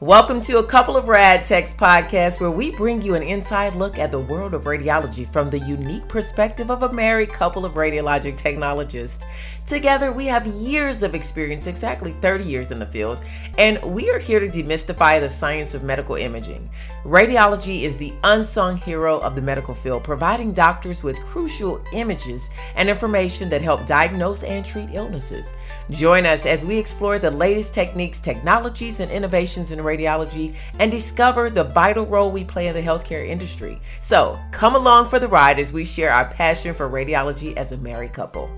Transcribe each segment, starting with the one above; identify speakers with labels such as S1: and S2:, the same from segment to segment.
S1: Welcome to a couple of Rad Techs podcast where we bring you an inside look at the world of radiology from the unique perspective of a married couple of radiologic technologists. Together, we have years of experience, exactly 30 years in the field, and we are here to demystify the science of medical imaging. Radiology is the unsung hero of the medical field, providing doctors with crucial images and information that help diagnose and treat illnesses. Join us as we explore the latest techniques, technologies, and innovations in radiology and discover the vital role we play in the healthcare industry. So, come along for the ride as we share our passion for radiology as a married couple.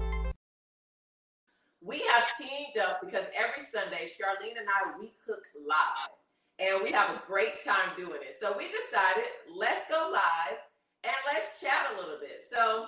S1: We have teamed up because every Sunday, Charlene and I, we cook live. And we have a great time doing it. So we decided, let's go live and let's chat a little bit. So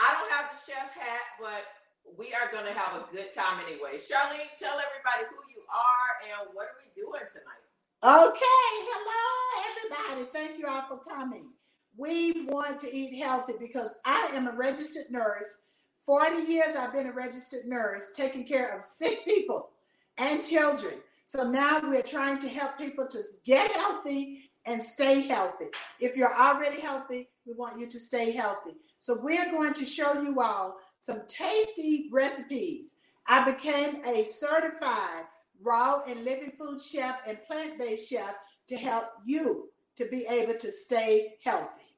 S1: I don't have the chef hat, but we are going to have a good time anyway. Charlene, tell everybody who you are and what are we doing tonight?
S2: Okay, hello everybody. Thank you all for coming. We want to eat healthy because I am a registered nurse 40 years I've been a registered nurse taking care of sick people and children. So now we're trying to help people to get healthy and stay healthy. If you're already healthy, we want you to stay healthy. So we're going to show you all some tasty recipes. I became a certified raw and living food chef and plant based chef to help you to be able to stay healthy.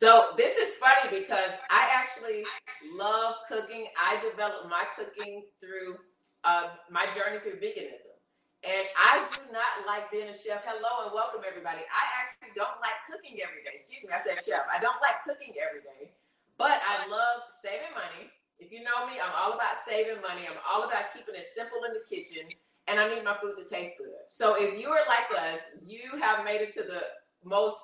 S1: So this is funny because I actually love cooking. I developed my cooking through uh, my journey through veganism. And I do not like being a chef. Hello and welcome everybody. I actually don't like cooking every day. Excuse me, I said chef. I don't like cooking every day, but I love saving money. If you know me, I'm all about saving money. I'm all about keeping it simple in the kitchen, and I need my food to taste good. So if you are like us, you have made it to the most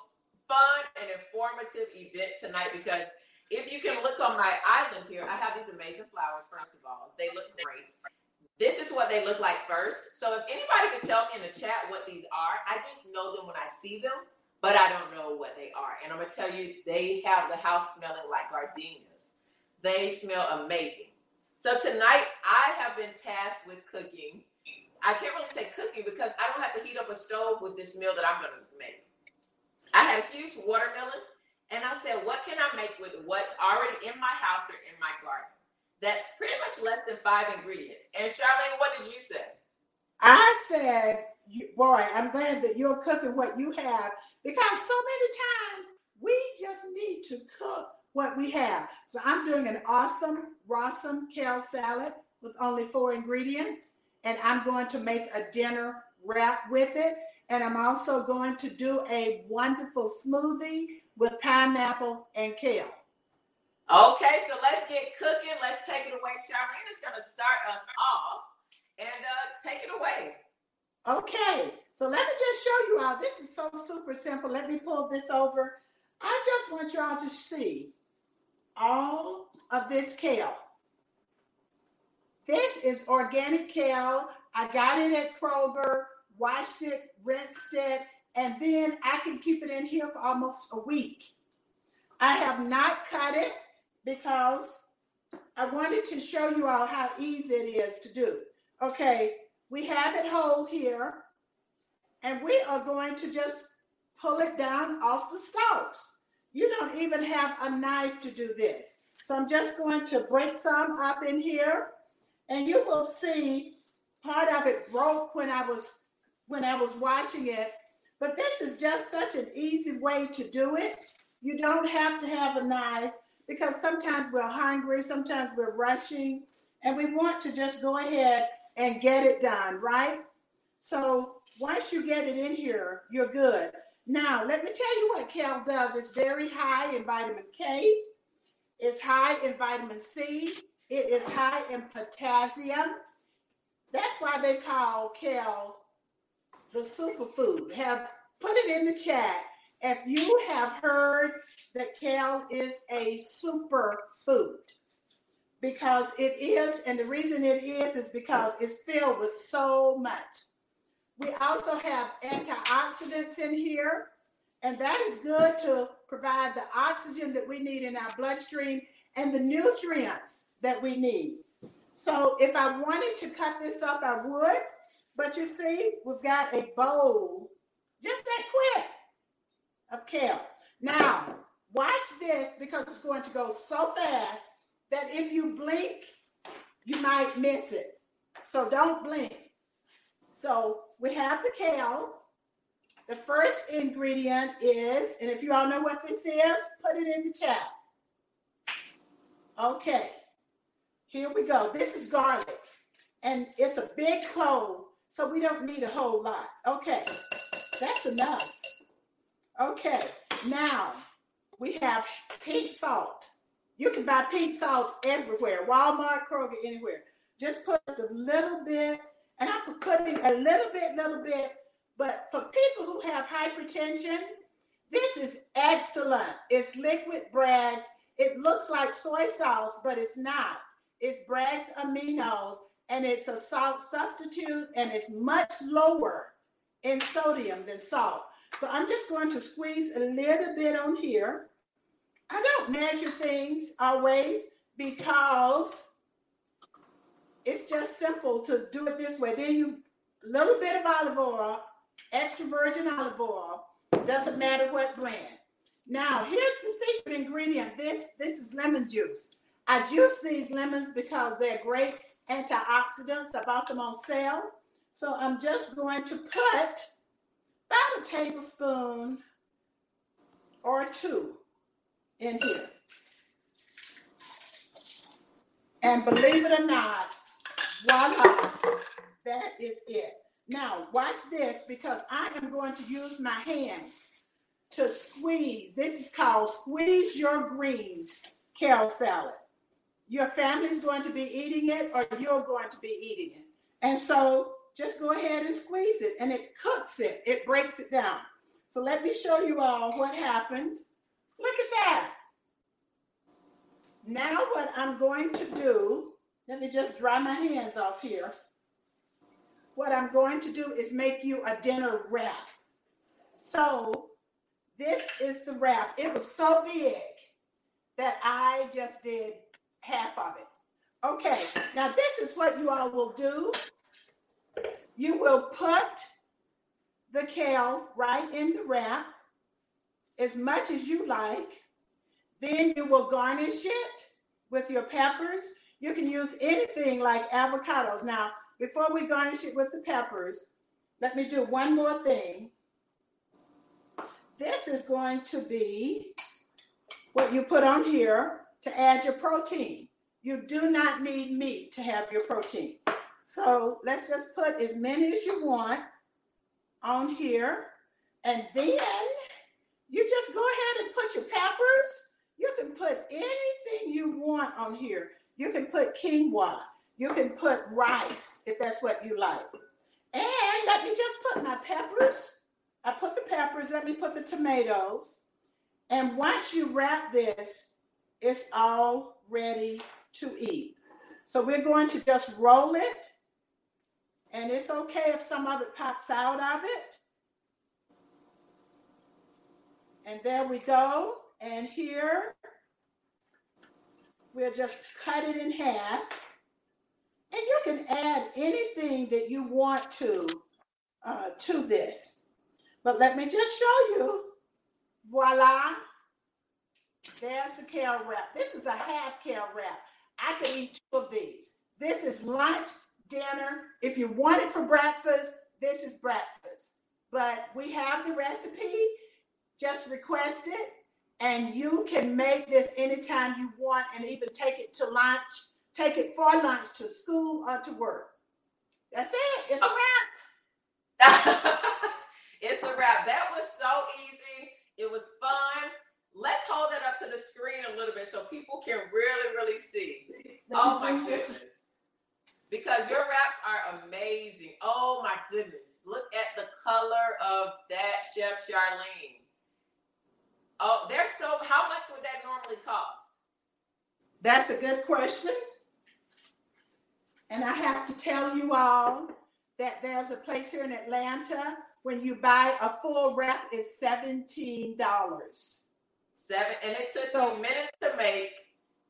S1: fun and informative event tonight because if you can look on my island here, I have these amazing flowers, first of all. They look great. This is what they look like first. So if anybody could tell me in the chat what these are, I just know them when I see them, but I don't know what they are. And I'm going to tell you, they have the house smelling like gardenias. They smell amazing. So tonight, I have been tasked with cooking. I can't really say cooking because I don't have to heat up a stove with this meal that I'm going to make. I had a huge watermelon, and I said, what can I make with what's already in my house or in my garden? That's pretty much less than five ingredients. And Charlene, what did you say?
S2: I said, boy, I'm glad that you're cooking what you have because so many times we just need to cook what we have. So I'm doing an awesome Rossum kale salad with only four ingredients, and I'm going to make a dinner wrap with it. And I'm also going to do a wonderful smoothie with pineapple and kale.
S1: Okay, so let's get cooking. Let's take it away. Charlene is going to start us off and uh, take it away.
S2: Okay, so let me just show you all. This is so super simple. Let me pull this over. I just want you all to see all of this kale. This is organic kale. I got it at Kroger washed it, rinsed it, and then I can keep it in here for almost a week. I have not cut it because I wanted to show you all how easy it is to do. Okay, we have it whole here, and we are going to just pull it down off the stalks. You don't even have a knife to do this. So I'm just going to break some up in here, and you will see part of it broke when I was when I was washing it. But this is just such an easy way to do it. You don't have to have a knife because sometimes we're hungry, sometimes we're rushing, and we want to just go ahead and get it done, right? So once you get it in here, you're good. Now, let me tell you what kale does. It's very high in vitamin K, it's high in vitamin C, it is high in potassium. That's why they call kale the superfood. Have put it in the chat if you have heard that kale is a superfood because it is, and the reason it is is because it's filled with so much. We also have antioxidants in here, and that is good to provide the oxygen that we need in our bloodstream and the nutrients that we need. So, if I wanted to cut this up, I would, But you see, we've got a bowl just that quick of kale. Now, watch this because it's going to go so fast that if you blink, you might miss it. So don't blink. So we have the kale. The first ingredient is, and if you all know what this is, put it in the chat. Okay, here we go. This is garlic, and it's a big clove, so we don't need a whole lot. Okay, that's enough. Okay, now we have pink salt. You can buy pink salt everywhere, Walmart, Kroger, anywhere. Just put a little bit, and I'm putting a little bit, little bit. But for people who have hypertension, this is excellent. It's liquid Bragg's. It looks like soy sauce, but it's not. It's Bragg's aminos, and it's a salt substitute, and it's much lower in sodium than salt. So I'm just going to squeeze a little bit on here. I don't measure things always because it's just simple to do it this way. Then you little bit of olive oil, extra virgin olive oil, doesn't matter what brand. Now here's the secret ingredient. This this is lemon juice. I juice these lemons because they're great antioxidants. I bought them on sale. So I'm just going to put about a tablespoon or two in here. And believe it or not, voila, that is it. Now, watch this because I am going to use my hands to squeeze. This is called squeeze your greens kale salad. Your family is going to be eating it or you're going to be eating it. And so just go ahead and squeeze it and it cooks it, it breaks it down. So let me show you all what happened. Look at that. Now, what I'm going to do, let me just dry my hands off here. What I'm going to do is make you a dinner wrap. So, this is the wrap. It was so big that I just did half of it. Okay, now this is what you all will do you will put the kale right in the wrap as much as you like. Then you will garnish it with your peppers. You can use anything like avocados. Now, before we garnish it with the peppers, let me do one more thing. This is going to be what you put on here to add your protein. You do not need meat to have your protein. So let's just put as many as you want on here. And then you just go ahead and put your peppers. You can put anything you want on here. You can put quinoa. You can put rice if that's what you like. And let me just put my peppers. I put the peppers. Let me put the tomatoes. And once you wrap this, it's all ready to eat. So we're going to just roll it and it's okay if some of it pops out of it. And there we go. And here, we'll just cut it in half. And you can add anything that you want to uh, to this. But let me just show you. Voila. There's the kale wrap. This is a half kale wrap. I could eat two of these. This is lunch dinner. If you want it for breakfast, this is breakfast. But we have the recipe. Just request it, and you can make this anytime you want and even take it to lunch, take it for lunch to school or to work. That's it. It's a
S1: wrap. it's a wrap. That was so easy. It was fun. Let's hold it up to the screen a little bit so people can really, really see. Oh my goodness because your wraps are amazing. Oh my goodness. Look at the color of that Chef Charlene. Oh, they're so how much would that normally cost?
S2: That's a good question. And I have to tell you all that there's a place here in Atlanta when you buy a full wrap is $17.
S1: Seven and it took so, two minutes to make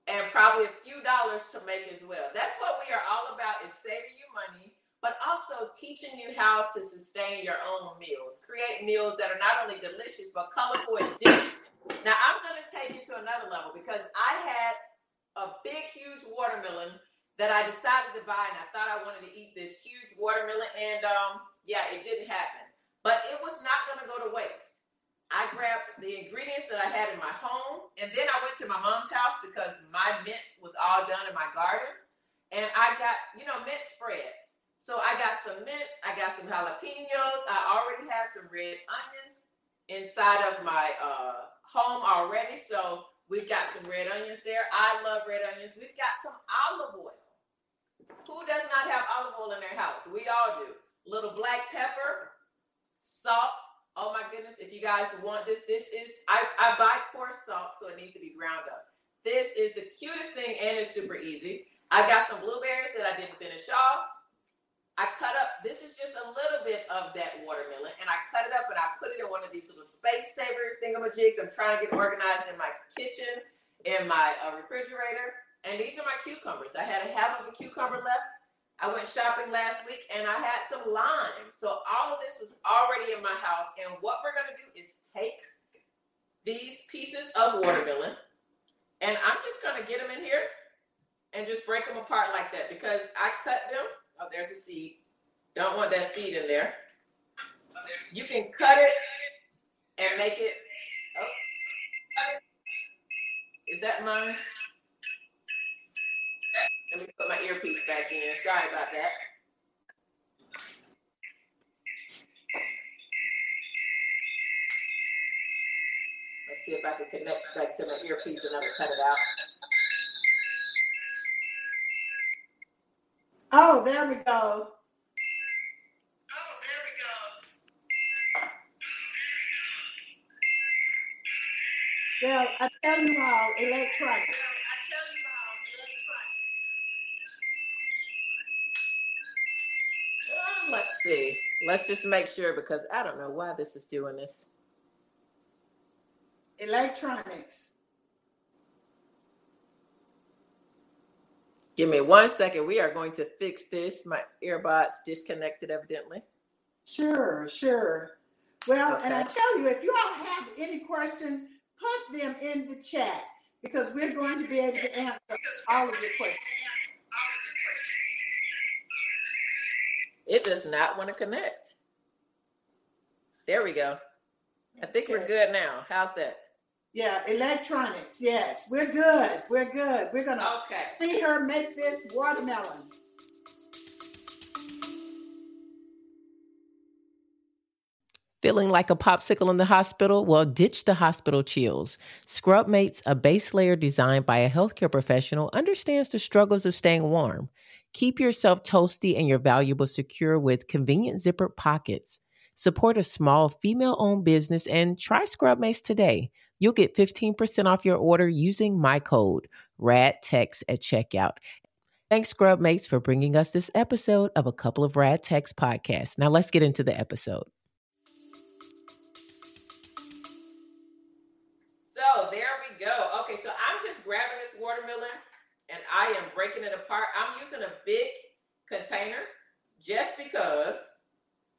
S1: and probably a few dollars to make as well. That's what we are all about is saving you money but also teaching you how to sustain your own meals, create meals that are not only delicious but colorful and different. Now I'm going to take it to another level because I had a big, huge watermelon that I decided to buy, and I thought I wanted to eat this huge watermelon, and um, yeah, it didn't happen. But it was not going to go to waste. I grabbed the ingredients that I had in my home, and then I went to my mom's house because my mint was all done in my garden. And I got, you know, mint spreads. So I got some mint, I got some jalapenos. I already had some red onions inside of my uh, home already. So we've got some red onions there. I love red onions. We've got some olive oil. Who does not have olive oil in their house? We all do. Little black pepper, salt, Oh my goodness, if you guys want this, this is, I, I buy coarse salt, so it needs to be ground up. This is the cutest thing and it's super easy. I got some blueberries that I didn't finish off. I cut up, this is just a little bit of that watermelon, and I cut it up and I put it in one of these little space saver thingamajigs. I'm trying to get organized in my kitchen, in my uh, refrigerator. And these are my cucumbers. I had a half of a cucumber left. I went shopping last week and I had some lime. So all of this was already in my house. And what we're going to do is take these pieces of watermelon and I'm just going to get them in here and just break them apart like that because I cut them. Oh, there's a seed. Don't want that seed in there. You can cut it and make it. Oh. Is that mine? Let me put my earpiece back in. Sorry about that. Let's see if I can connect back to my earpiece and never cut it out.
S2: Oh, there we go.
S1: Oh, there we
S2: go. Well, I tell you all, electronics.
S1: Let's see. Let's just make sure because I don't know why this is doing this.
S2: Electronics.
S1: Give me one second. We are going to fix this. My earbuds disconnected, evidently.
S2: Sure, sure. Well, okay. and I tell you, if you all have any questions, put them in the chat because we're going to be able to answer all of your questions.
S1: It does not want to connect. There we go. I think we're good now. How's that?
S2: Yeah, electronics. Yes, we're good. We're good. We're gonna
S1: okay.
S2: see her make this watermelon.
S3: Feeling like a popsicle in the hospital? Well, ditch the hospital chills. Scrubmates, a base layer designed by a healthcare professional, understands the struggles of staying warm. Keep yourself toasty and your valuables secure with convenient zippered pockets. Support a small female owned business and try Scrub Scrubmates today. You'll get 15% off your order using my code RADTEX at checkout. Thanks, Scrubmates, for bringing us this episode of a couple of Rad Techs podcasts. Now let's get into the episode.
S1: So there we go. Okay, so I'm just grabbing this watermelon and I am breaking it apart. I'm using a big container just because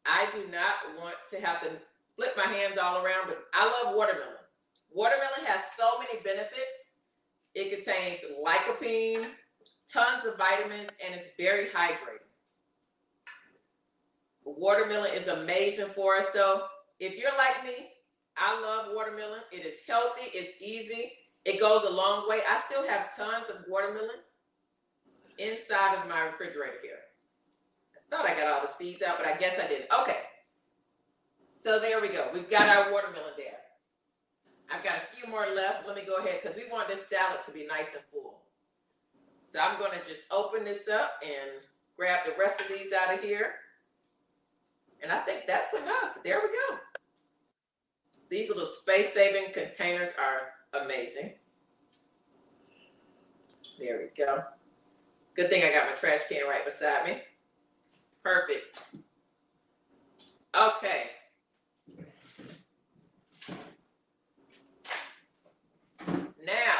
S1: I do not want to have to flip my hands all around, but I love watermelon. Watermelon has so many benefits. It contains lycopene, tons of vitamins, and it's very hydrating. Watermelon is amazing for us. So if you're like me, I love watermelon. It is healthy, it's easy, it goes a long way. I still have tons of watermelon inside of my refrigerator here. I thought I got all the seeds out, but I guess I didn't. Okay. So there we go. We've got our watermelon there. I've got a few more left. Let me go ahead because we want this salad to be nice and full. So I'm going to just open this up and grab the rest of these out of here. And I think that's enough. There we go. These little space saving containers are amazing. There we go. Good thing I got my trash can right beside me. Perfect. Okay. Now,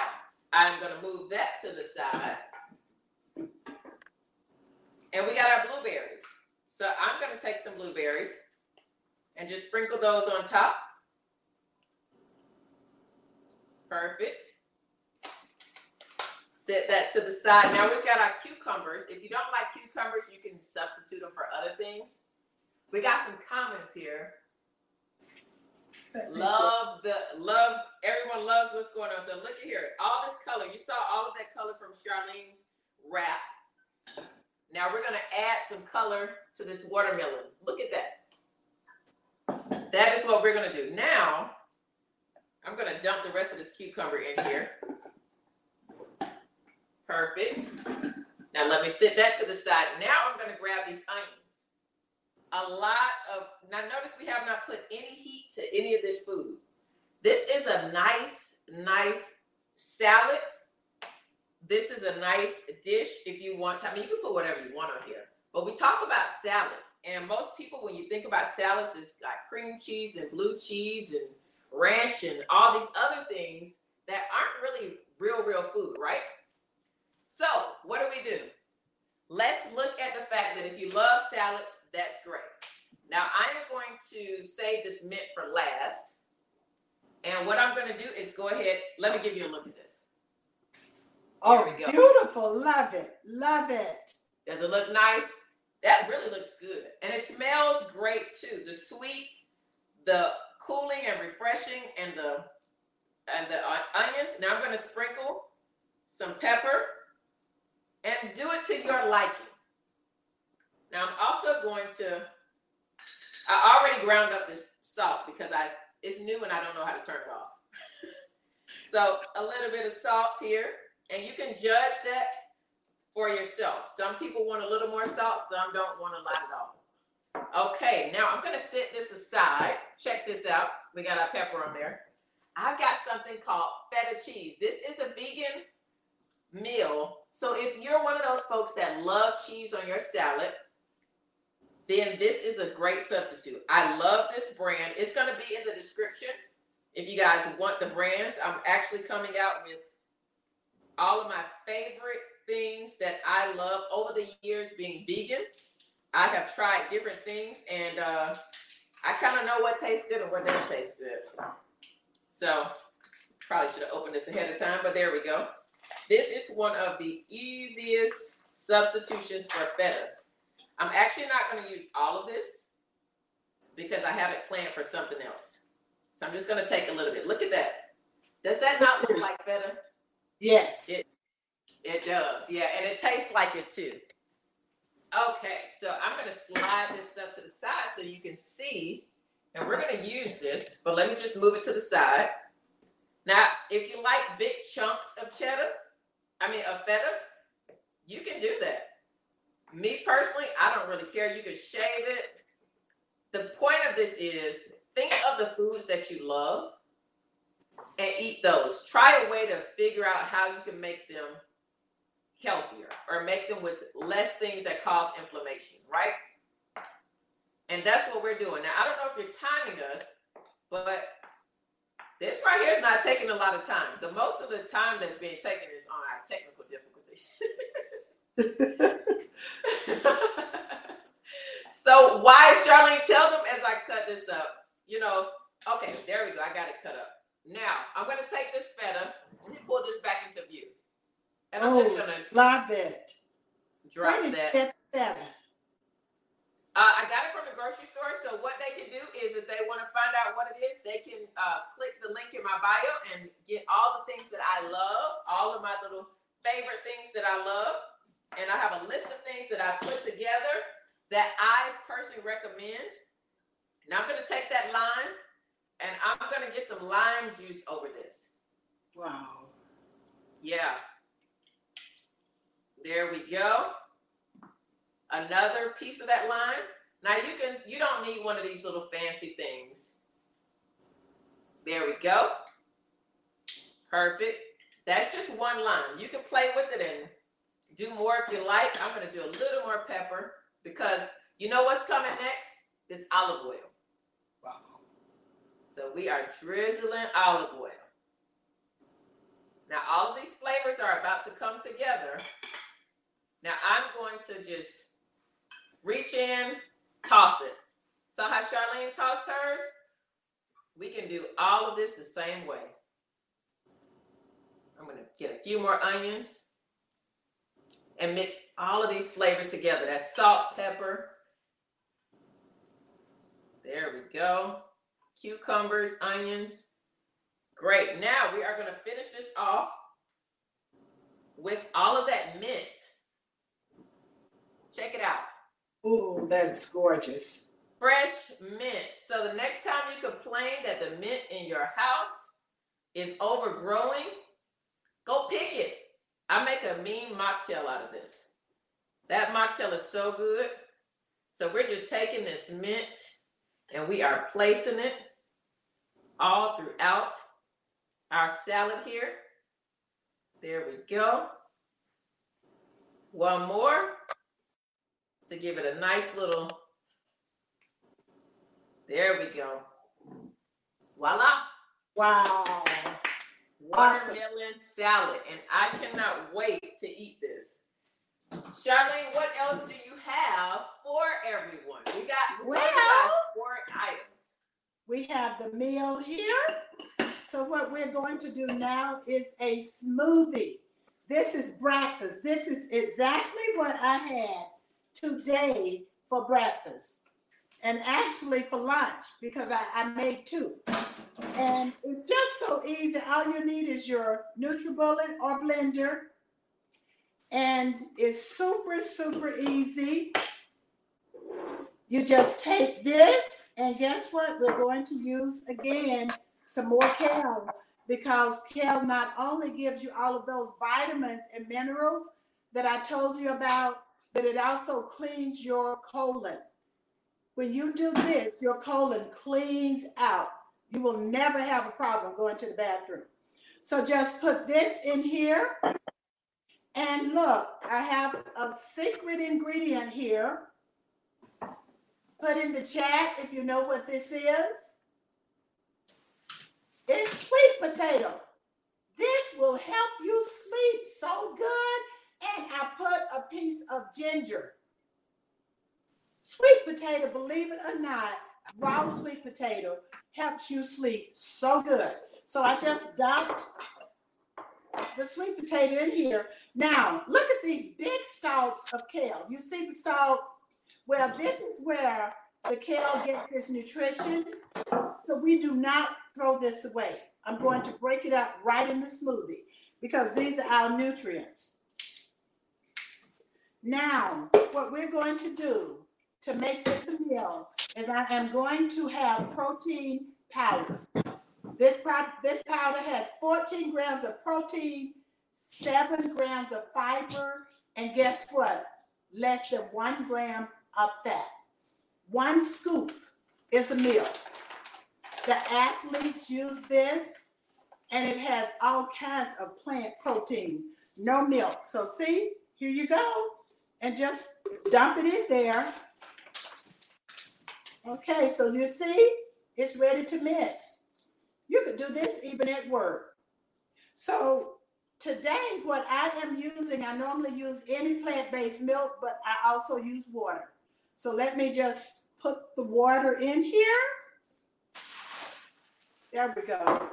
S1: I'm going to move that to the side. And we got our blueberries. So I'm going to take some blueberries and just sprinkle those on top. Perfect. Set that to the side. Now we've got our cucumbers. If you don't like cucumbers, you can substitute them for other things. We got some comments here. Love the love. Everyone loves what's going on. So look at here. All this color. You saw all of that color from Charlene's wrap. Now we're gonna add some color to this watermelon. Look at that. That is what we're gonna do. Now I'm gonna dump the rest of this cucumber in here. Perfect. Now let me sit that to the side. Now I'm gonna grab these onions. A lot of now notice we have not put any heat to any of this food. This is a nice, nice salad. This is a nice dish if you want to. I mean, you can put whatever you want on here. But we talk about salads, and most people, when you think about salads, it's like cream cheese and blue cheese and ranch and all these other things that aren't really real, real food, right? So, what do we do? Let's look at the fact that if you love salads, that's great. Now, I am going to save this mint for last. And what I'm going to do is go ahead. Let me give you a look at this.
S2: Oh, beautiful. Love it. Love it.
S1: Does it look nice? That really looks good. And it smells great too. The sweet, the cooling and refreshing and the and the onions. Now I'm going to sprinkle some pepper and do it to your liking. Now I'm also going to I already ground up this salt because I it's new and I don't know how to turn it off. so a little bit of salt here, and you can judge that for yourself. Some people want a little more salt, some don't want a lot at all. Okay, now I'm gonna set this aside. Check this out. We got our pepper on there. I've got something called feta cheese. This is a vegan meal. So if you're one of those folks that love cheese on your salad, then this is a great substitute. I love this brand. It's going to be in the description if you guys want the brands. I'm actually coming out with all of my favorite things that I love over the years being vegan. I have tried different things and uh, I kind of know what tastes good and what doesn't taste good. So probably should have opened this ahead of time, but there we go. This is one of the easiest substitutions for feta. I'm actually not going to use all of this because I have it planned for something else. So I'm just going to take a little bit. Look at that. Does that not look like feta?
S2: Yes.
S1: It, it does. Yeah. And it tastes like it too. Okay. So I'm going to slide this stuff to the side so you can see. And we're going to use this, but let me just move it to the side. Now, if you like big chunks of cheddar, I mean, of feta, you can do that. Me personally, I don't really care. You can shave it. The point of this is think of the foods that you love and eat those. Try a way to figure out how you can make them healthier or make them with less things that cause inflammation, right? And that's what we're doing. Now, I don't know if you're timing us, but this right here is not taking a lot of time. The most of the time that's being taken is on our technical difficulties. so why, Charlene, tell them as I cut this up. You know, okay, there we go. I got it cut up. Now I'm gonna take this feta and pull this back into view. And I'm oh, just gonna
S2: love it.
S1: Drop that.
S2: Feta.
S1: Uh, I got it grocery store. So what they can do is, if they want to find out what it is, they can uh, click the link in my bio and get all the things that I love, all of my little favorite things that I love and I have a list of things that I put together that I personally recommend. Now I'm going to take that lime and I'm going to get some lime juice over this.
S2: Wow.
S1: Yeah. There we go. Another piece of that lime. Now you can you don't need one of these little fancy things. There we go. Perfect. That's just one line. You can play with it and do more if you like. I'm going to do a little more pepper because you know what's coming next? Is olive oil. Wow. So we are drizzling olive oil. Now all of these flavors are about to come together. Now I'm going to just reach in, toss it. Saw how Charlene tossed hers? We can do all of this the same way. I'm gonna get a few more onions and mix all of these flavors together. That's salt, pepper. There we go. Cucumbers, onions. Great. Now we are gonna finish this off with all of that mint. Check it out.
S2: Ooh, that's gorgeous.
S1: Fresh mint. So the next time you complain that the mint in your house is overgrowing, go pick it. I make a mean mocktail out of this. That mocktail is so good. So we're just taking this mint and we are placing it all throughout our salad here. There we go. One more to give it a nice little there we go. Voila.
S2: Wow.
S1: Watermelon awesome. salad. And I cannot wait to eat this. Charlene, what else do you have for everyone? We got we well, four items.
S2: We have the meal here. So what we're going to do now is a smoothie. This is breakfast. This is exactly what I had today for breakfast and actually for lunch because I, I made two. And it's just so easy. All you need is your NutriBullet or blender. And it's super, super easy. You just take this, and guess what? We're going to use again some more kale because kale not only gives you all of those vitamins and minerals that I told you about, but it also cleans your colon. When you do this, your colon cleans out. You will never have a problem going to the bathroom. So just put this in here. And look, I have a secret ingredient here. Put in the chat if you know what this is. It's sweet potato. This will help you sleep so good. And I put a piece of ginger. Sweet potato, believe it or not, raw sweet potato helps you sleep so good. So I just dumped the sweet potato in here. Now, look at these big stalks of kale. You see the stalk? Well, this is where the kale gets its nutrition. So we do not throw this away. I'm going to break it up right in the smoothie because these are our nutrients. Now, what we're going to do to make this a meal is I am going to have protein powder. This, pro this powder has 14 grams of protein, seven grams of fiber, and guess what? Less than one gram of fat. One scoop is a meal. The athletes use this, and it has all kinds of plant proteins, no milk. So, see, here you go. And just dump it in there Okay, so you see, it's ready to mix. You could do this even at work. So today, what I am using, I normally use any plant-based milk, but I also use water. So let me just put the water in here. There we go.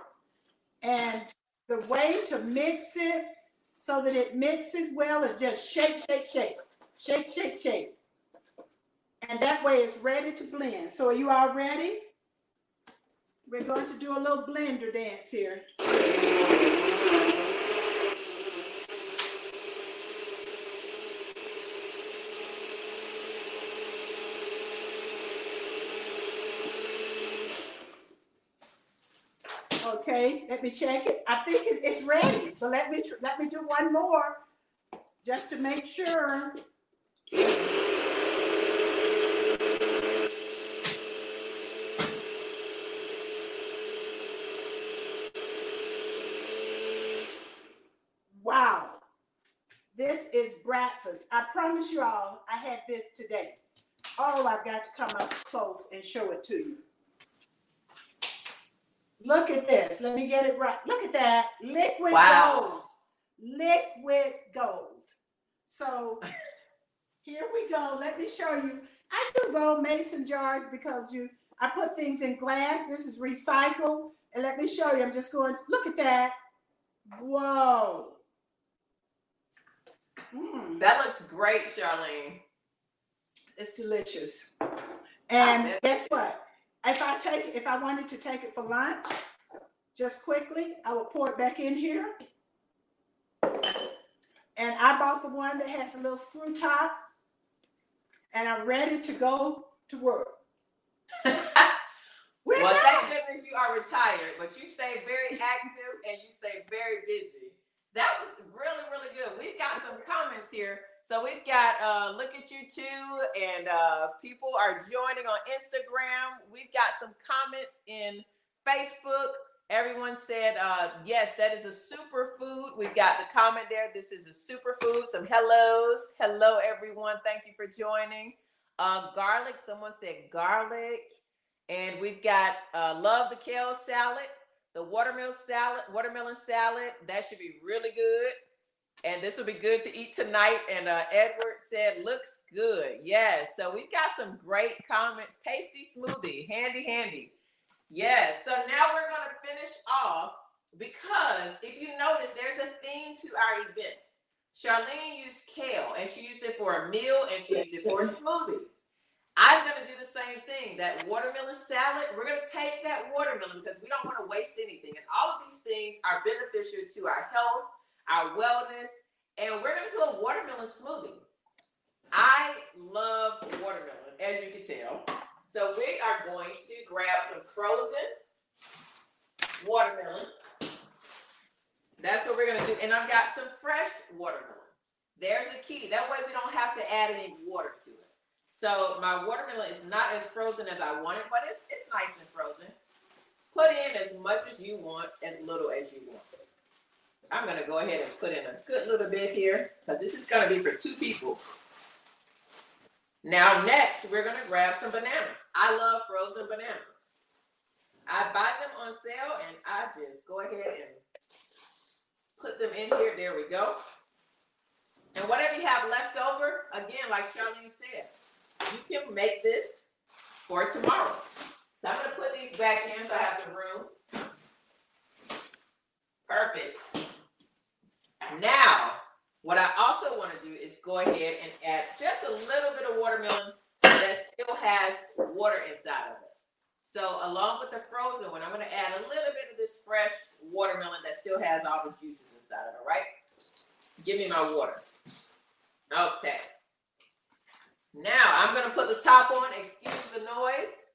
S2: And the way to mix it so that it mixes well is just shake, shake, shake, shake, shake, shake. And that way it's ready to blend. So are you all ready? We're going to do a little blender dance here. Okay, let me check it. I think it's ready, but let me let me do one more just to make sure. This is breakfast. I promise you all, I had this today. Oh, I've got to come up close and show it to you. Look at this. Let me get it right. Look at that. Liquid wow. gold. Liquid gold. So here we go. Let me show you. I use old mason jars because you I put things in glass. This is recycled. And let me show you. I'm just going, look at that. Whoa.
S1: Mm. That looks great, Charlene.
S2: It's delicious. And guess what? If I take if I wanted to take it for lunch, just quickly, I will pour it back in here. And I bought the one that has a little screw top. And I'm ready to go to work.
S1: well, thank goodness you are retired, but you stay very active and you stay very busy. That was really, really good. We've got some comments here. So we've got uh, look at you too, and uh, people are joining on Instagram. We've got some comments in Facebook. Everyone said, uh, yes, that is a superfood. We've got the comment there. This is a superfood. Some hellos. Hello, everyone. Thank you for joining. Uh, garlic. Someone said garlic. And we've got uh, love the kale salad, the watermelon salad, watermelon salad. That should be really good. And this will be good to eat tonight. And uh, Edward said, looks good. Yes. So we've got some great comments. Tasty smoothie. Handy, handy. Yes. So now we're going to finish off because if you notice, there's a theme to our event. Charlene used kale and she used it for a meal and she used it for a smoothie. I'm going to do the same thing. That watermelon salad, we're going to take that watermelon because we don't want to waste anything. And all of these things are beneficial to our health, our wellness, and we're going to do a watermelon smoothie. I love watermelon, as you can tell. So we are going to grab some frozen watermelon. That's what we're going to do. And I've got some fresh watermelon. There's a key. That way we don't have to add any water to it. So my watermelon is not as frozen as I want it, but it's, it's nice and frozen. Put in as much as you want, as little as you want. I'm going to go ahead and put in a good little bit here because this is going to be for two people. Now, next, we're going to grab some bananas. I love frozen bananas. I buy them on sale and I just go ahead and put them in here. There we go. And whatever you have left over, again, like Charlene said, you can make this for tomorrow. So I'm going to put these back in so I have some room. Perfect. Now, what I also want to do is go ahead and add just a little bit of watermelon that still has water inside of it. So along with the frozen one, I'm going to add a little bit of this fresh watermelon that still has all the juices inside of it, right? Give me my water. Okay. Now I'm going to put the top on. Excuse the noise.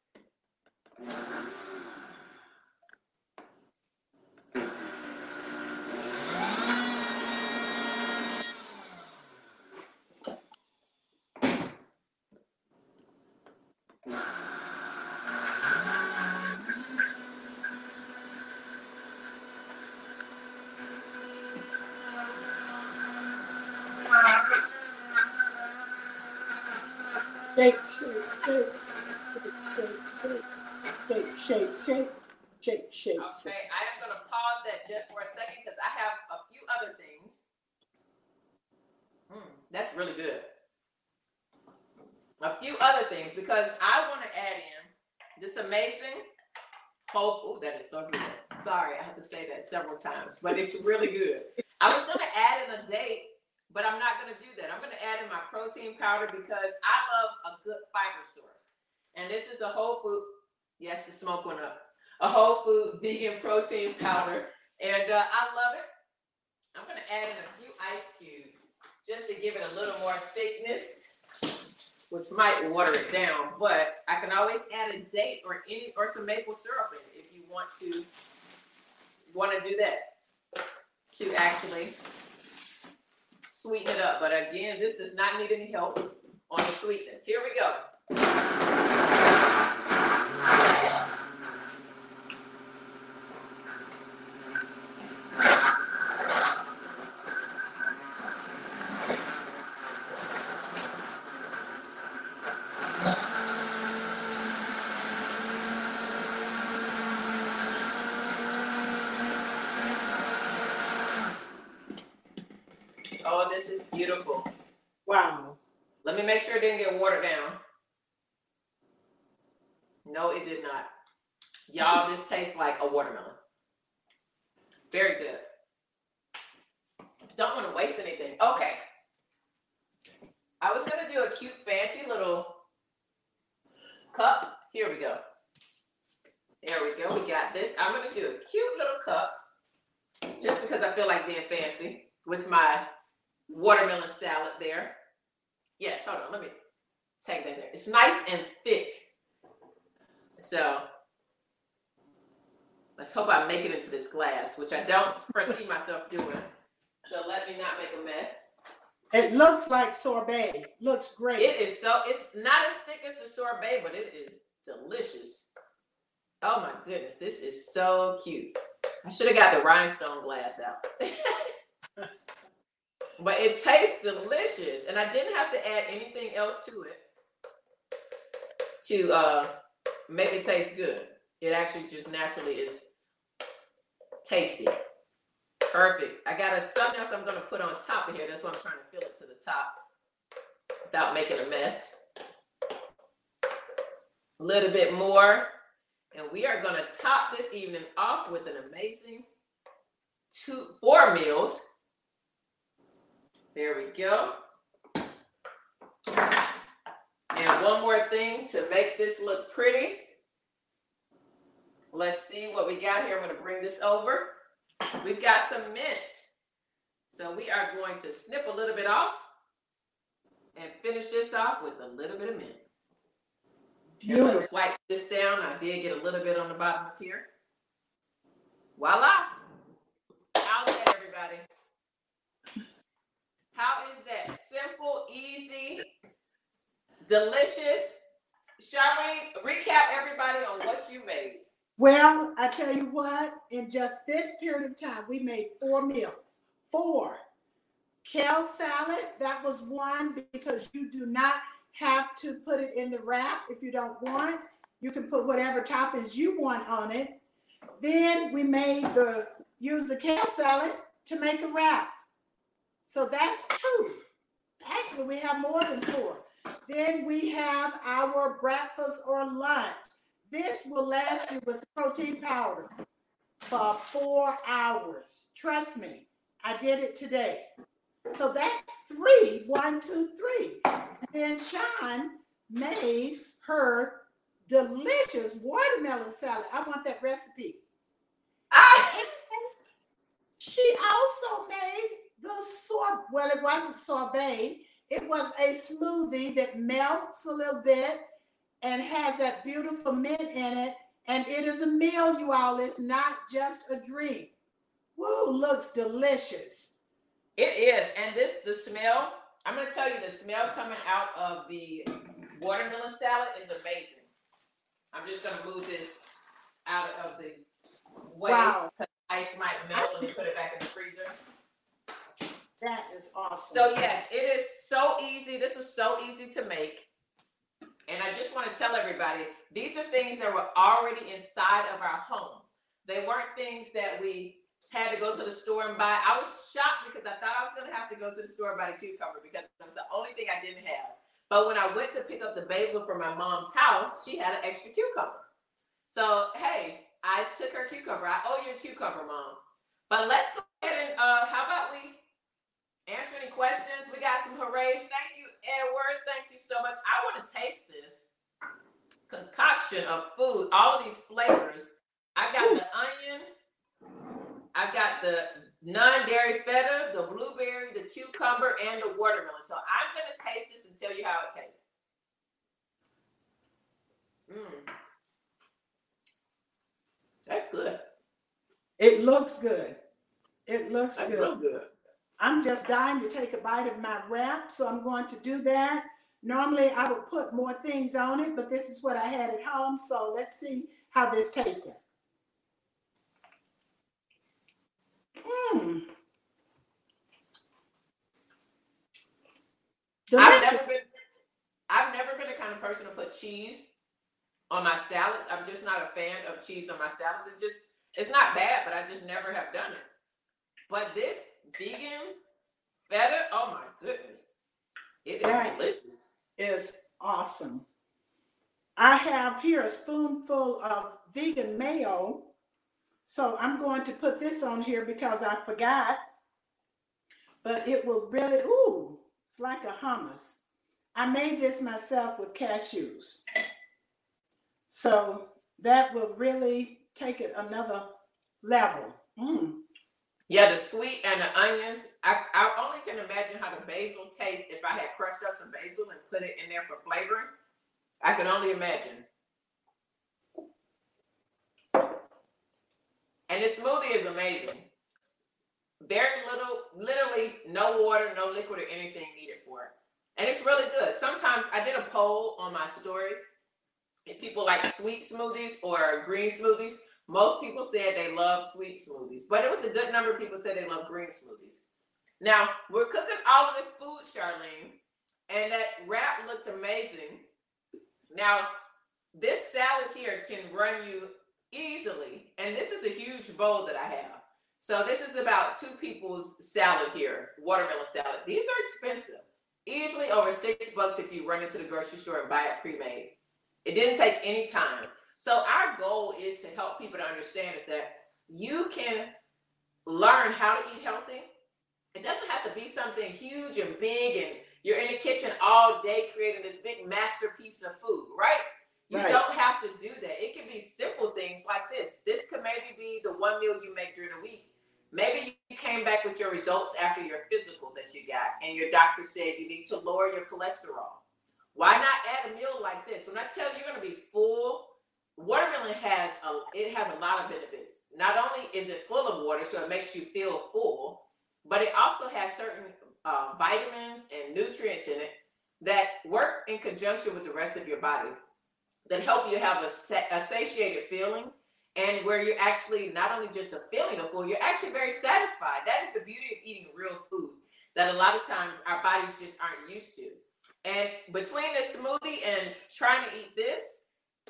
S1: Times, but it's really good. I was to add in a date but I'm not to do that. I'm to add in my protein powder because I love a good fiber source. And this is a whole food, yes, the smoke went up, a whole food vegan protein powder. And uh, I love it. I'm to add in a few ice cubes just to give it a little more thickness, which might water it down. But I can always add a date or any or some maple syrup in it if you want to want to do that to actually sweeten it up. But again, this does not need any help on the sweetness. Here we go. Oh, this is beautiful.
S2: Wow.
S1: Let me make sure it didn't get watered down. No, it did not. Y'all, this tastes like a watermelon. Very good. Don't want to waste anything. Okay. I was gonna do a cute, fancy little cup. Here we go. There we go. We got this. I'm gonna do a cute little cup just because I feel like being fancy with my watermelon salad there. Yes, hold on. Let me take that there. It's nice and thick. So let's hope I make it into this glass, which I don't foresee myself doing. So let me not make a mess.
S2: It looks like sorbet. Looks great.
S1: It is so, it's not as thick as the sorbet, but it is delicious. Oh my goodness, this is so cute. I should have got the rhinestone glass out. but it tastes delicious, and I didn't have to add anything else to it to uh, make it taste good. It actually just naturally is tasty. Perfect. I got a, something else I'm going to put on top of here. That's why I'm trying to fill it to the top without making a mess. A little bit more. And we are going to top this evening off with an amazing two, four meals. There we go. And one more thing to make this look pretty. Let's see what we got here. I'm going to bring this over. We've got some mint. So we are going to snip a little bit off and finish this off with a little bit of mint. And let's
S2: Beautiful.
S1: wipe this down. I did get a little bit on the bottom of here. Voila. How's that, everybody? How is that? Simple, easy, delicious. Charlene, recap everybody on what you made.
S2: Well, I tell you what, in just this period of time, we made four meals. Four. Kale salad, that was one because you do not have to put it in the wrap if you don't want. You can put whatever toppings you want on it. Then we made the use the kale salad to make a wrap. So that's two. Actually, we have more than four. Then we have our breakfast or lunch. This will last you with protein powder for four hours. Trust me, I did it today. So that's three. One, two, three. Then Sean made her delicious watermelon salad. I want that recipe.
S1: Ah!
S2: She also made the sorbet. Well, it wasn't sorbet. It was a smoothie that melts a little bit and has that beautiful mint in it. And it is a meal, you all. It's not just a drink. Woo, looks delicious.
S1: It is. And this, the smell, I'm going to tell you the smell coming out of the watermelon salad is amazing. I'm just going to move this out of the way.
S2: Wow.
S1: because Ice might melt when you put it back in the freezer.
S2: That is awesome.
S1: So yes, it is so easy. This was so easy to make. And I just want to tell everybody, these are things that were already inside of our home. They weren't things that we had to go to the store and buy. I was shocked because I thought I was going to have to go to the store and buy the cucumber because that was the only thing I didn't have. But when I went to pick up the basil from my mom's house, she had an extra cucumber. So, hey, I took her cucumber. I owe you a cucumber, mom. But let's go ahead and uh, how about we answer any questions? We got some hoorays. Thank you, Edward. Thank you so much. I want to taste this concoction of food, all of these flavors. I got the onion, I got the non-dairy feta, the blueberry, the cucumber, and the watermelon. So I'm gonna taste this and tell you how it tastes. Mm. That's good.
S2: it looks good. It looks
S1: That's
S2: good.
S1: good.
S2: I'm just dying to take a bite of my wrap, so I'm going to do that. Normally, I would put more things on it, but this is what I had at home, so let's see how this tasted. Mmm.
S1: I've never been I've never been the kind of person to put cheese on my salads. I'm just not a fan of cheese on my salads. It just it's not bad, but I just never have done it. But this vegan feta, oh my goodness. It is
S2: Right.
S1: delicious.
S2: is awesome. I have here a spoonful of vegan mayo. So I'm going to put this on here because I forgot. But it will really, ooh, it's like a hummus. I made this myself with cashews. So that will really take it another level. Mm.
S1: Yeah, the sweet and the onions. I, I only can imagine how the basil tastes if I had crushed up some basil and put it in there for flavoring. I can only imagine. And this smoothie is amazing. Very little, literally no water, no liquid or anything needed for it. And it's really good. Sometimes I did a poll on my stories if people like sweet smoothies or green smoothies. Most people said they love sweet smoothies, but it was a good number of people said they love green smoothies. Now, we're cooking all of this food, Charlene, and that wrap looked amazing. Now, this salad here can run you easily, and this is a huge bowl that I have. So this is about two people's salad here, watermelon salad. These are expensive, easily over six bucks if you run into the grocery store and buy it pre-made. It didn't take any time. So our goal is to help people to understand is that you can learn how to eat healthy. It doesn't have to be something huge and big and you're in the kitchen all day creating this big masterpiece of food, right? You right. don't have to do that. It can be simple things like this. This could maybe be the one meal you make during the week. Maybe you came back with your results after your physical that you got, and your doctor said you need to lower your cholesterol. Why not add a meal like this? When I tell you you're going to be full, watermelon has a it has a lot of benefits. Not only is it full of water, so it makes you feel full, but it also has certain uh, vitamins and nutrients in it that work in conjunction with the rest of your body that help you have a, a satiated feeling and where you're actually not only just a feeling of full, you're actually very satisfied. That is the beauty of eating real food that a lot of times our bodies just aren't used to. And between the smoothie and trying to eat this,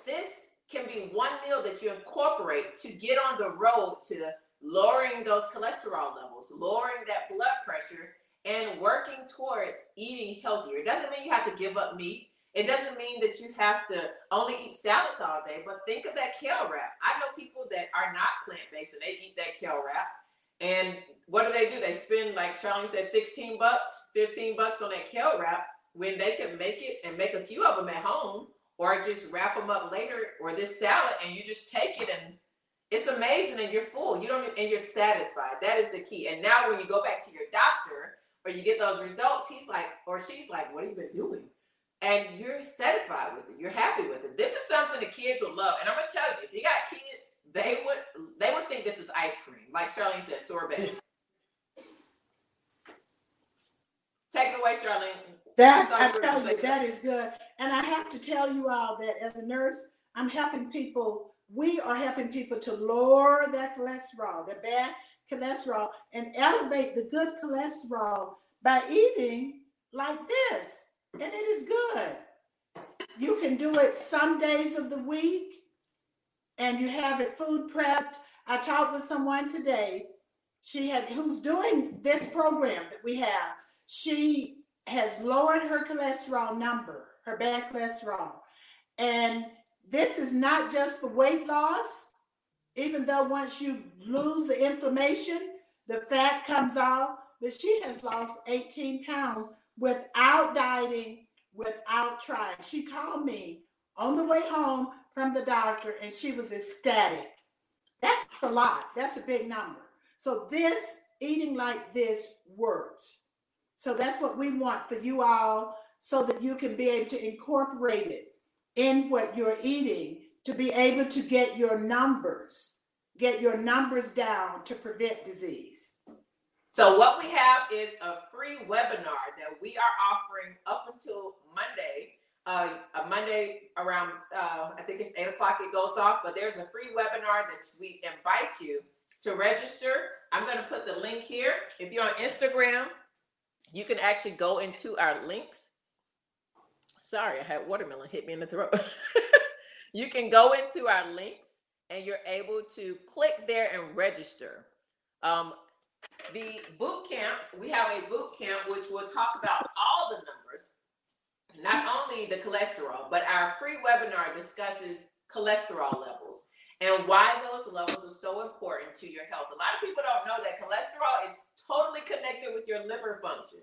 S1: this can be one meal that you incorporate to get on the road to lowering those cholesterol levels, lowering that blood pressure, and working towards eating healthier. It doesn't mean you have to give up meat. It doesn't mean that you have to only eat salads all day, but think of that kale wrap. I know people that are not plant based and they eat that kale wrap. And what do they do? They spend, like Charlene said, 16 bucks, 15 bucks on that kale wrap when they can make it and make a few of them at home or just wrap them up later or this salad and you just take it and it's amazing and you're full. You don't and you're satisfied. That is the key. And now when you go back to your doctor or you get those results he's like or she's like what have you been doing? And you're satisfied with it. You're happy with it. This is something the kids will love. And i'm gonna tell you if you got kids they would they would think this is ice cream. Like charlene said sorbet. Take it away charlene.
S2: That I tell you, that is good. And I have to tell you all that as a nurse, I'm helping people. We are helping people to lower their cholesterol, their bad cholesterol, and elevate the good cholesterol by eating like this. And it is good. You can do it some days of the week, and you have it food prepped. I talked with someone today. She had who's doing this program that we have. She has lowered her cholesterol number, her bad cholesterol. And this is not just for weight loss, even though once you lose the inflammation, the fat comes off. But she has lost 18 pounds without dieting, without trying. She called me on the way home from the doctor and she was ecstatic. That's a lot. That's a big number. So, this eating like this works. So that's what we want for you all so that you can be able to incorporate it in what you're eating to be able to get your numbers, get your numbers down to prevent disease.
S1: So what we have is a free webinar that we are offering up until Monday. Uh, a Monday around, uh, I think it's eight o'clock it goes off, but there's a free webinar that we invite you to register. I'm going to put the link here. If you're on Instagram, you can actually go into our links. Sorry, I had watermelon hit me in the throat. you can go into our links and you're able to click there and register. Um, the boot camp, we have a boot camp which will talk about all the numbers, not only the cholesterol, but our free webinar discusses cholesterol levels and why those levels are so important to your health. A lot of people don't know that cholesterol is totally connected with your liver function.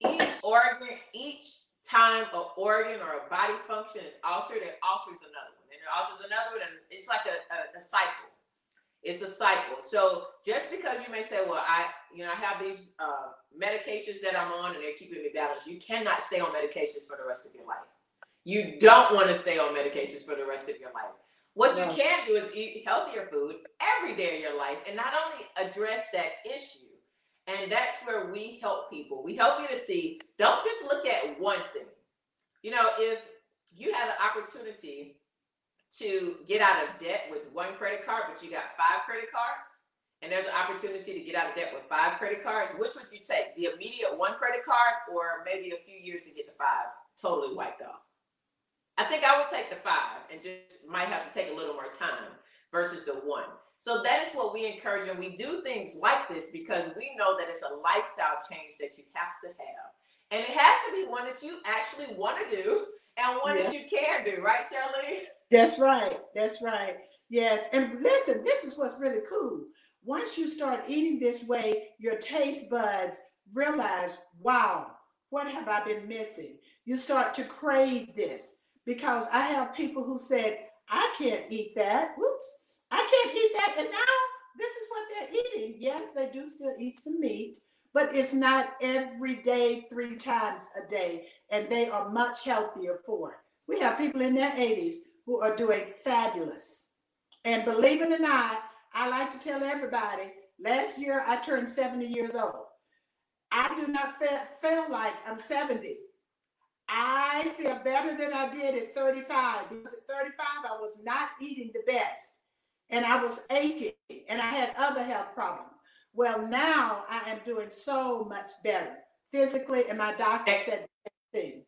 S1: Each organ, each time an organ or a body function is altered, it alters another one, and it alters another one, and it's like a, a, a cycle. It's a cycle. So just because you may say, "Well, I, you know, I have these uh, medications that I'm on, and they're keeping me balanced," you cannot stay on medications for the rest of your life. You don't want to stay on medications for the rest of your life. What no. you can do is eat healthier food every day of your life and not only address that issue. And that's where we help people. We help you to see, don't just look at one thing. You know, if you have an opportunity to get out of debt with one credit card, but you got five credit cards, and there's an opportunity to get out of debt with five credit cards, which would you take? The immediate one credit card or maybe a few years to get the five totally wiped off? I think I would take the five and just might have to take a little more time versus the one. So that is what we encourage, and we do things like this because we know that it's a lifestyle change that you have to have, and it has to be one that you actually want to do and one yeah. that you can do, right, Shirley?
S2: That's right. That's right. Yes, and listen, this is what's really cool. Once you start eating this way, your taste buds realize, wow, what have I been missing? You start to crave this because I have people who said, I can't eat that. Whoops, I can't eat that. And now this is what they're eating. Yes, they do still eat some meat, but it's not every day, three times a day. And they are much healthier for it. We have people in their 80s who are doing fabulous. And believe it or not, I like to tell everybody last year I turned 70 years old. I do not feel, like I'm 70. I feel better than I did at 35 because at 35 I was not eating the best and I was aching and I had other health problems. Well, now I am doing so much better physically, and my doctor said the same thing.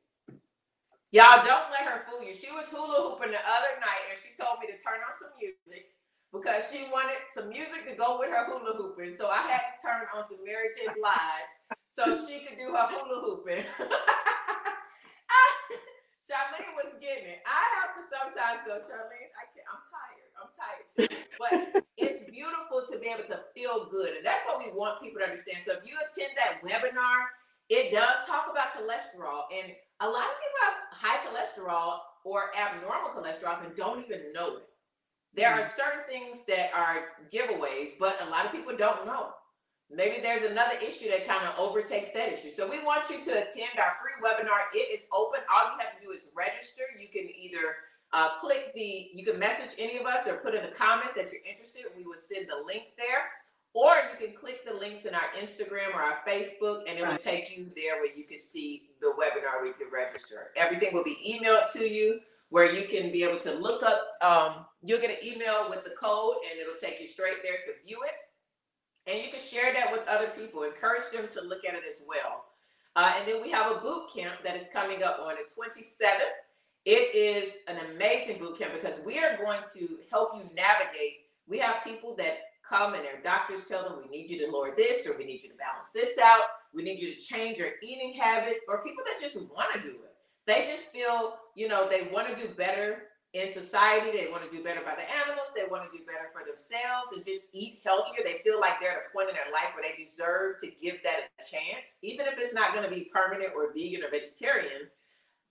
S1: Y'all don't let her fool you. She was hula hooping the other night and she told me to turn on some music because she wanted some music to go with her hula hooping. So I had to turn on some Mary J. Blige so she could do her hula hooping. Charlene was getting it. I have to sometimes go, Charlene, I can't, I'm tired. But it's beautiful to be able to feel good. And that's what we want people to understand. So if you attend that webinar, it does talk about cholesterol. And a lot of people have high cholesterol or abnormal cholesterol and don't even know it. There are mm. certain things that are giveaways, but a lot of people don't know. Maybe there's another issue that kind of overtakes that issue. So we want you to attend our free webinar. It is open. All you have to do is register. You can either uh, click the, you can message any of us or put in the comments that you're interested. We will send the link there. Or you can click the links in our Instagram or our Facebook, and it right. will take you there where you can see the webinar where you can register. Everything will be emailed to you where you can be able to look up, um, you'll get an email with the code, and it'll take you straight there to view it. And you can share that with other people, encourage them to look at it as well. Uh, and then we have a boot camp that is coming up on the 27th. It is an amazing boot camp because we are going to help you navigate. We have people that come and their doctors tell them we need you to lower this or we need you to balance this out. We need you to change your eating habits or people that just want to do it. They just feel, you know, they want to do better in society. They want to do better by the animals. They want to do better for themselves and just eat healthier. They feel like they're at a point in their life where they deserve to give that a chance, even if it's not going to be permanent or vegan or vegetarian.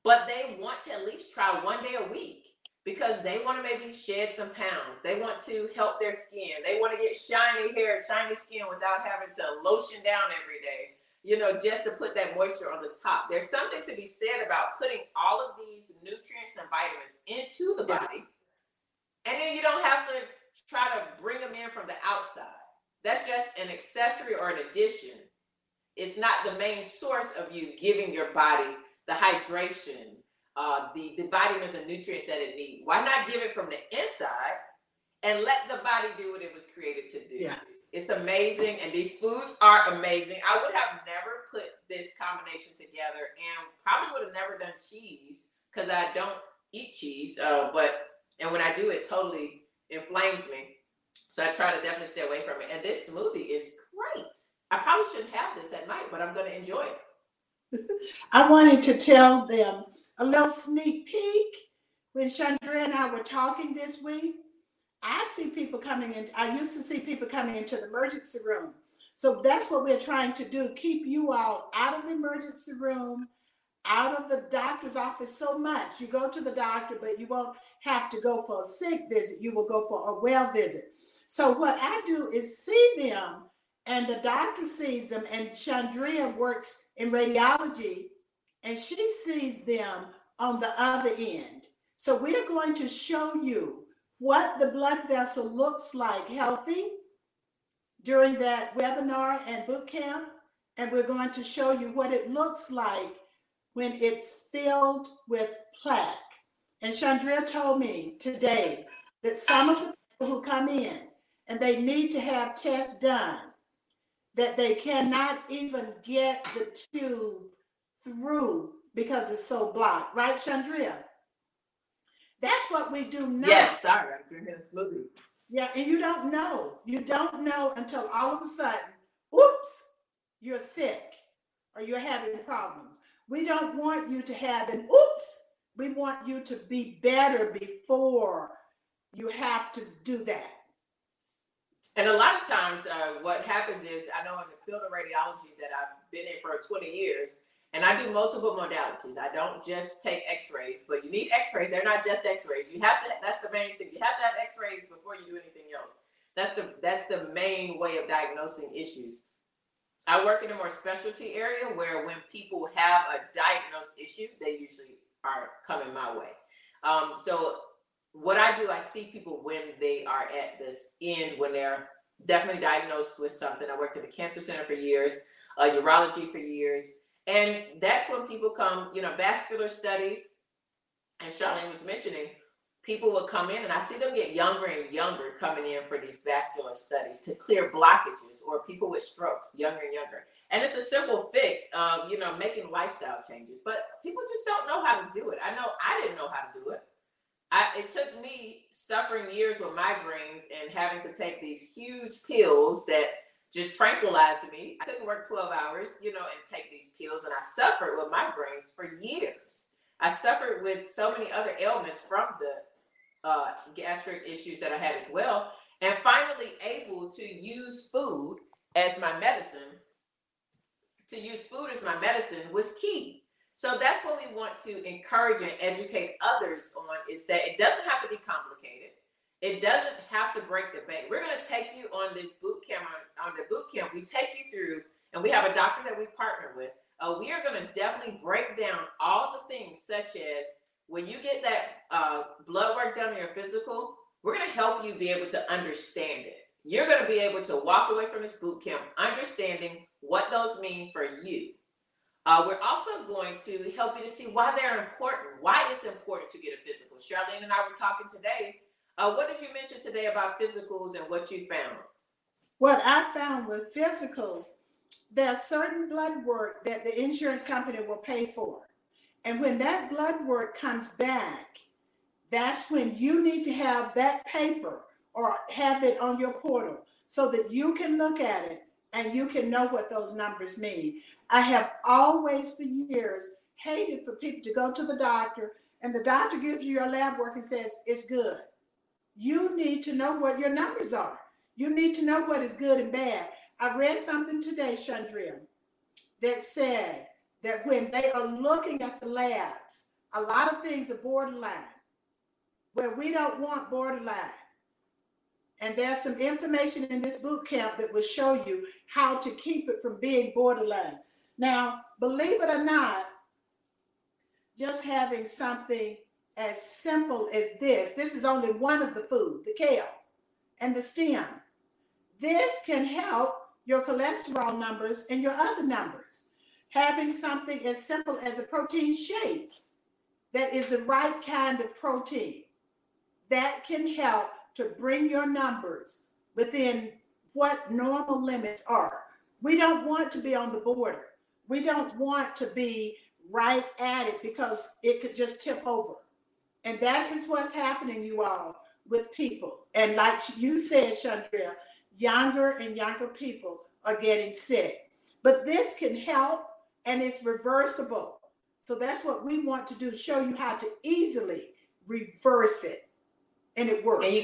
S1: But they want to at least try one day a week because they want to maybe shed some pounds. They want to help their skin. They want to get shiny hair, shiny skin without having to lotion down every day you know, just to put that moisture on the top. There's something to be said about putting all of these nutrients and vitamins into the body. And then you don't have to try to bring them in from the outside. That's just an accessory or an addition. It's not the main source of you giving your body the hydration, uh, the, the vitamins and nutrients that it needs. Why not give it from the inside and let the body do what it was created to do? Yeah. It's amazing, and these foods are amazing. I would have never put this combination together, and probably would have never done cheese because I don't eat cheese. Uh, but and when I do, it totally inflames me. So I try to definitely stay away from it. And this smoothie is great. I probably shouldn't have this at night, but I'm going to enjoy it.
S2: I wanted to tell them a little sneak peek when Chandria and I were talking this week. I see people coming in. I used to see people coming into the emergency room. So that's what we're trying to do keep you all out of the emergency room, out of the doctor's office so much. You go to the doctor, but you won't have to go for a sick visit. You will go for a well visit. So what I do is see them, and the doctor sees them, and Chandria works in radiology, and she sees them on the other end. So we're going to show you what the blood vessel looks like healthy during that webinar and boot camp. And we're going to show you what it looks like when it's filled with plaque. And Chandria told me today that some of the people who come in and they need to have tests done, that they cannot even get the tube through because it's so blocked. Right, Chandria? That's what we do now.
S1: Yes, sorry, I'm drinking a smoothie.
S2: Yeah, and you don't know. You don't know until all of a sudden, oops, you're sick or you're having problems. We don't want you to have an oops. We want you to be better before you have to do that.
S1: And a lot of times, uh, what happens is, I know in the field of radiology that I've been in for 20 years, and I do multiple modalities. I don't just take X-rays, but you need X-rays. They're not just X-rays. You have to. That's the main thing. You have to have X-rays before you do anything else. That's the that's the main way of diagnosing issues. I work in a more specialty area where when people have a diagnosed issue, they usually are coming my way. Um, so what I do, I see people when they are at this end, when they're definitely diagnosed with something. I worked at the cancer center for years, uh, urology for years, and that's when people come, you know, vascular studies. And Charlene was mentioning, people will come in, and I see them get younger and younger coming in for these vascular studies to clear blockages or people with strokes, younger and younger. And it's a simple fix of, you know, making lifestyle changes, but people just don't know how to do it. I know I didn't know how to do it. I, it took me suffering years with migraines and having to take these huge pills that just tranquilized me. I couldn't work 12 hours, you know, and take these pills. And I suffered with migraines for years. I suffered with so many other ailments from the uh, gastric issues that I had as well. And finally, able to use food as my medicine, to use food as my medicine was key. So that's what we want to encourage and educate others on is that it doesn't have to be complicated. It doesn't have to break the bank. We're going to take you on this boot camp on, on the boot camp. We take you through, and we have a doctor that we partner with. Uh, we are going to definitely break down all the things, such as when you get that uh, blood work done in your physical, we're going to help you be able to understand it. You're going to be able to walk away from this boot camp understanding what those mean for you. Uh, we're also going to help you to see why they're important, why it's important to get a physical. Charlene and I were talking today. Uh, what did you mention today about physicals and what you found?
S2: What I found with physicals, there's certain blood work that the insurance company will pay for. And when that blood work comes back, that's when you need to have that paper or have it on your portal so that you can look at it and you can know what those numbers mean. I have always for years hated for people to go to the doctor and the doctor gives you your lab work and says it's good. You need to know what your numbers are. You need to know what is good and bad. I read something today, Chandria, that said that when they are looking at the labs, a lot of things are borderline, where we don't want borderline. And there's some information in this boot camp that will show you how to keep it from being borderline. Now, believe it or not, just having something as simple as this, this is only one of the food, the kale and the stem. This can help your cholesterol numbers and your other numbers. Having something as simple as a protein shake that is the right kind of protein that can help to bring your numbers within what normal limits are. We don't want to be on the border. We don't want to be right at it because it could just tip over. And that is what's happening, you all, with people. And like you said, Chandria, younger and younger people are getting sick. But this can help and it's reversible. So that's what we want to do show you how to easily reverse it. And it works.
S1: And you,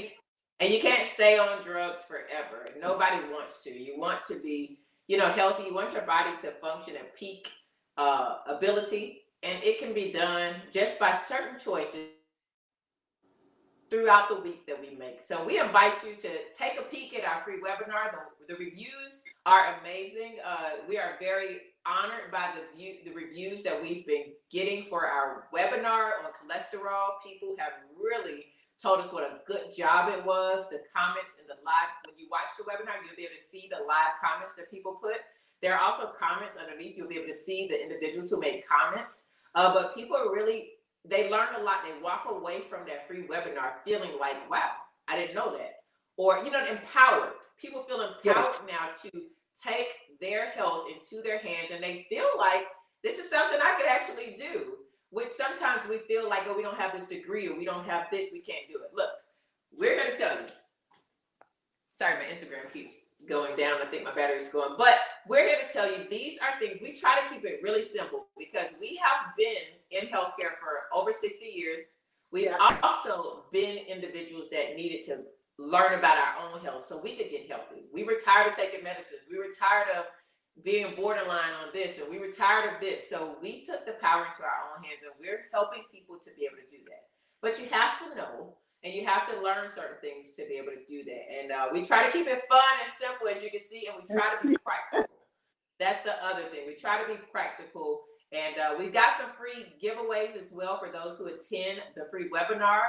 S1: and you can't stay on drugs forever. Nobody wants to. You want to be, you know, healthy. You want your body to function at peak uh, ability. And it can be done just by certain choices throughout the week that we make. So we invite you to take a peek at our free webinar. The, the reviews are amazing. Uh, we are very honored by the view, the reviews that we've been getting for our webinar on cholesterol. People have really told us what a good job it was. The comments in the live, when you watch the webinar, you'll be able to see the live comments that people put. There are also comments underneath. You'll be able to see the individuals who made comments. Uh, but people are really they learn a lot. They walk away from that free webinar feeling like, wow, I didn't know that. Or, you know, empowered. People feel empowered yes. now to take their health into their hands and they feel like this is something I could actually do, which sometimes we feel like, oh, we don't have this degree or we don't have this, we can't do it. Look, we're going to tell you. Sorry, my Instagram keeps going down. I think my battery's going. But we're here to tell you these are things we try to keep it really simple because we have been in healthcare for over 60 years. We've yeah. also been individuals that needed to learn about our own health so we could get healthy. We were tired of taking medicines. We were tired of being borderline on this and we were tired of this. So we took the power into our own hands and we're helping people to be able to do that. But you have to know and you have to learn certain things to be able to do that. And uh, we try to keep it fun and simple, as you can see, and we try to be practical. That's the other thing. We try to be practical. And uh, we've got some free giveaways as well for those who attend the free webinar.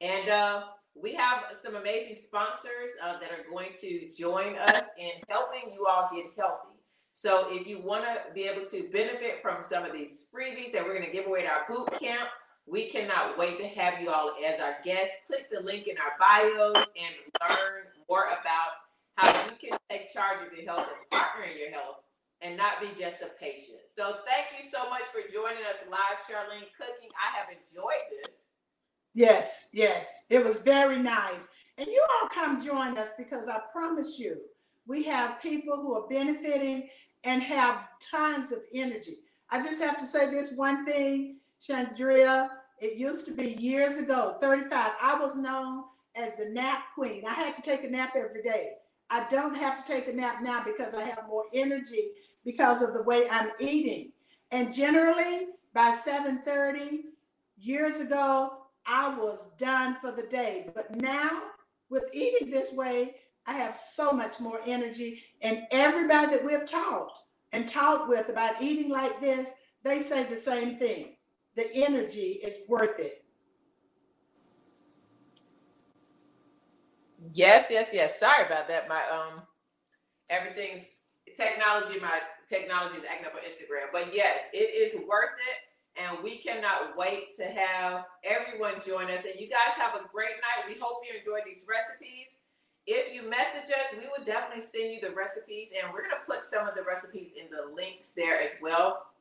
S1: And uh, we have some amazing sponsors uh, that are going to join us in helping you all get healthy. So if you want to be able to benefit from some of these freebies that we're going to give away at our boot camp, we cannot wait to have you all as our guests. Click the link in our bios and learn more about how you can take charge of your health and partner in your health and not be just a patient. So thank you so much for joining us live, Charlene Cooking. I have enjoyed this.
S2: Yes, yes. It was very nice. And you all come join us because I promise you, we have people who are benefiting and have tons of energy. I just have to say this one thing Chandria, it used to be years ago, 35. I was known as the nap queen. I had to take a nap every day. I don't have to take a nap now because I have more energy because of the way I'm eating. And generally by 7:30 years ago, I was done for the day. But now with eating this way, I have so much more energy. And everybody that we've talked and talked with about eating like this, they say the same thing the energy is worth it.
S1: Yes, yes, yes. Sorry about that. My um everything's technology, my technology is acting up on Instagram. But yes, it is worth it. And we cannot wait to have everyone join us. And you guys have a great night. We hope you enjoyed these recipes. If you message us, we will definitely send you the recipes. And we're going to put some of the recipes in the links there as well.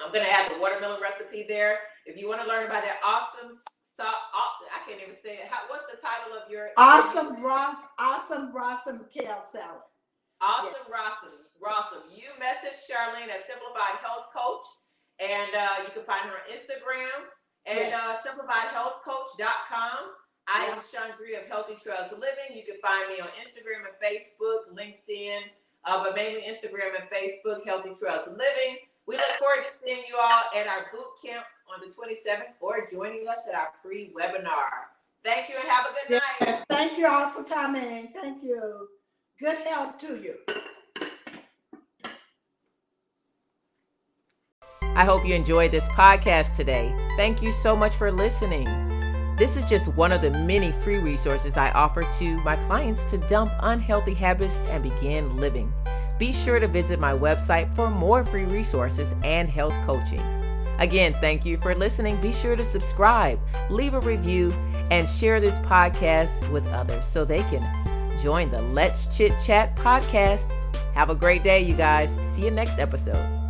S1: I'm gonna add the watermelon recipe there. If you want to learn about that awesome so I can't even say it. How, what's the title of your
S2: awesome raw awesome Rossum kale salad?
S1: Awesome yeah. Rossum. Rossum. You message Charlene at Simplified Health Coach, and uh, you can find her on Instagram and yeah. uh, simplifiedhealthcoach.com. I am Chandria of Healthy Trails Living. You can find me on Instagram and Facebook, LinkedIn, uh, but mainly Instagram and Facebook, Healthy Trails Living. We look forward to seeing you all at our boot camp on the 27th or joining us at our free webinar. Thank you and have a good night.
S2: Yes, thank you all for coming. Thank you. Good health to you.
S3: I hope you enjoyed this podcast today. Thank you so much for listening. This is just one of the many free resources I offer to my clients to dump unhealthy habits and begin living. Be sure to visit my website for more free resources and health coaching. Again, thank you for listening. Be sure to subscribe, leave a review, and share this podcast with others so they can join the Let's Chit Chat podcast. Have a great day, you guys. See you next episode.